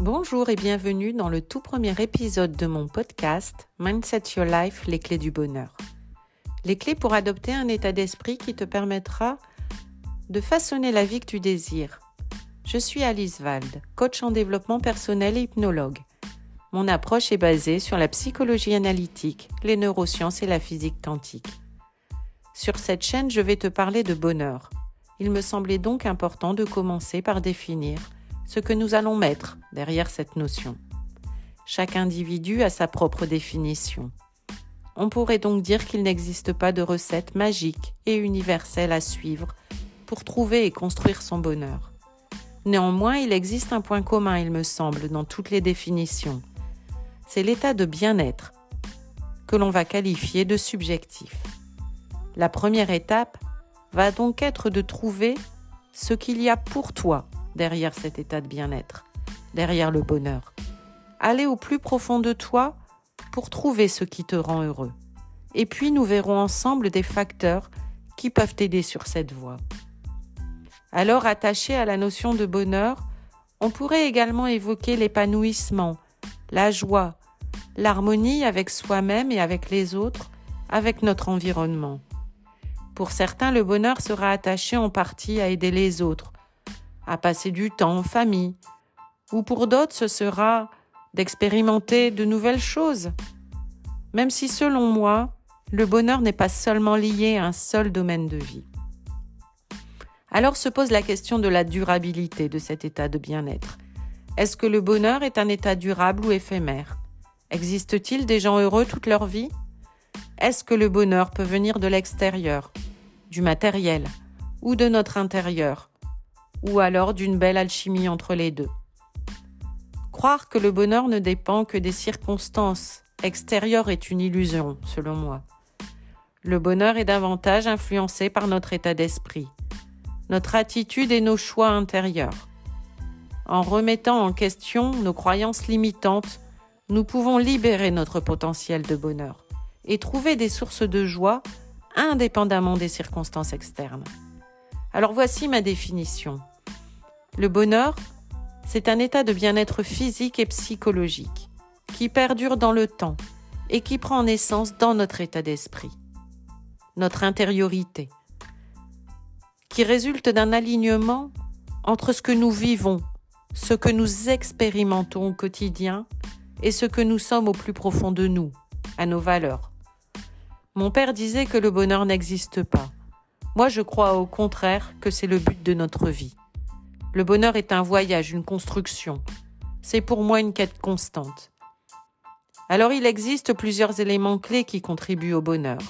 Bonjour et bienvenue dans le tout premier épisode de mon podcast Mindset Your Life, les clés du bonheur. Les clés pour adopter un état d'esprit qui te permettra de façonner la vie que tu désires. Je suis Alice Wald, coach en développement personnel et hypnologue. Mon approche est basée sur la psychologie analytique, les neurosciences et la physique quantique. Sur cette chaîne, je vais te parler de bonheur. Il me semblait donc important de commencer par définir ce que nous allons mettre derrière cette notion. Chaque individu a sa propre définition. On pourrait donc dire qu'il n'existe pas de recette magique et universelle à suivre pour trouver et construire son bonheur. Néanmoins, il existe un point commun, il me semble, dans toutes les définitions. C'est l'état de bien-être, que l'on va qualifier de subjectif. La première étape va donc être de trouver ce qu'il y a pour toi derrière cet état de bien-être, derrière le bonheur. Aller au plus profond de toi pour trouver ce qui te rend heureux. Et puis nous verrons ensemble des facteurs qui peuvent t'aider sur cette voie. Alors, attaché à la notion de bonheur, on pourrait également évoquer l'épanouissement, la joie, l'harmonie avec soi-même et avec les autres, avec notre environnement. Pour certains, le bonheur sera attaché en partie à aider les autres, à passer du temps en famille, ou pour d'autres ce sera d'expérimenter de nouvelles choses. Même si selon moi, le bonheur n'est pas seulement lié à un seul domaine de vie. Alors se pose la question de la durabilité de cet état de bien-être. Est-ce que le bonheur est un état durable ou éphémère? Existe-t-il des gens heureux toute leur vie? Est-ce que le bonheur peut venir de l'extérieur, du matériel ou de notre intérieur? Ou alors d'une belle alchimie entre les deux. Croire que le bonheur ne dépend que des circonstances extérieures est une illusion, selon moi. Le bonheur est davantage influencé par notre état d'esprit, notre attitude et nos choix intérieurs. En remettant en question nos croyances limitantes, nous pouvons libérer notre potentiel de bonheur et trouver des sources de joie indépendamment des circonstances externes. Alors voici ma définition. Le bonheur, c'est un état de bien-être physique et psychologique qui perdure dans le temps et qui prend naissance dans notre état d'esprit, notre intériorité, qui résulte d'un alignement entre ce que nous vivons, ce que nous expérimentons au quotidien et ce que nous sommes au plus profond de nous, à nos valeurs. Mon père disait que le bonheur n'existe pas. Moi, je crois au contraire que c'est le but de notre vie. Le bonheur est un voyage, une construction. C'est pour moi une quête constante. Alors il existe plusieurs éléments clés qui contribuent au bonheur.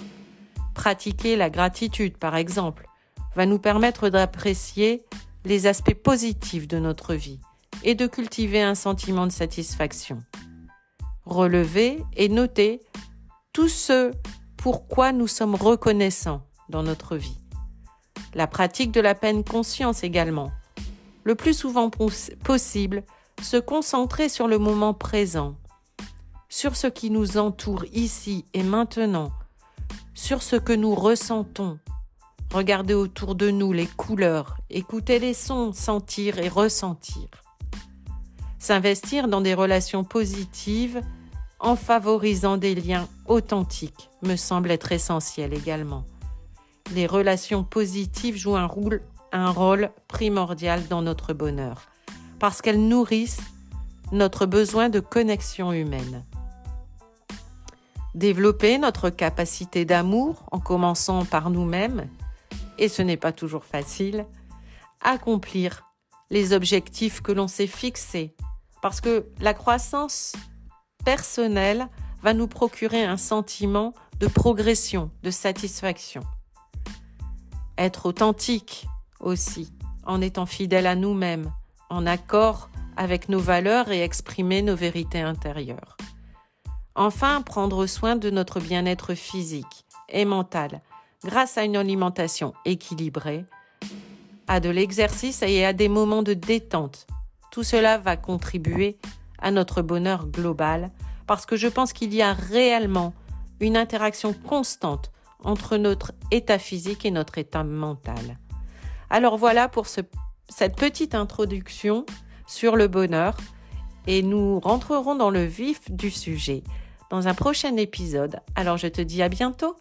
Pratiquer la gratitude, par exemple, va nous permettre d'apprécier les aspects positifs de notre vie et de cultiver un sentiment de satisfaction. Relever et noter tout ce pourquoi nous sommes reconnaissants dans notre vie. La pratique de la peine conscience également le plus souvent possible, se concentrer sur le moment présent, sur ce qui nous entoure ici et maintenant, sur ce que nous ressentons. Regarder autour de nous les couleurs, écouter les sons, sentir et ressentir. S'investir dans des relations positives en favorisant des liens authentiques me semble être essentiel également. Les relations positives jouent un rôle un rôle primordial dans notre bonheur, parce qu'elles nourrissent notre besoin de connexion humaine. Développer notre capacité d'amour en commençant par nous-mêmes, et ce n'est pas toujours facile, accomplir les objectifs que l'on s'est fixés, parce que la croissance personnelle va nous procurer un sentiment de progression, de satisfaction. Être authentique, aussi, en étant fidèle à nous-mêmes, en accord avec nos valeurs et exprimer nos vérités intérieures. Enfin, prendre soin de notre bien-être physique et mental grâce à une alimentation équilibrée, à de l'exercice et à des moments de détente. Tout cela va contribuer à notre bonheur global parce que je pense qu'il y a réellement une interaction constante entre notre état physique et notre état mental. Alors voilà pour cette petite introduction sur le bonheur et nous rentrerons dans le vif du sujet dans un prochain épisode. Alors je te dis à bientôt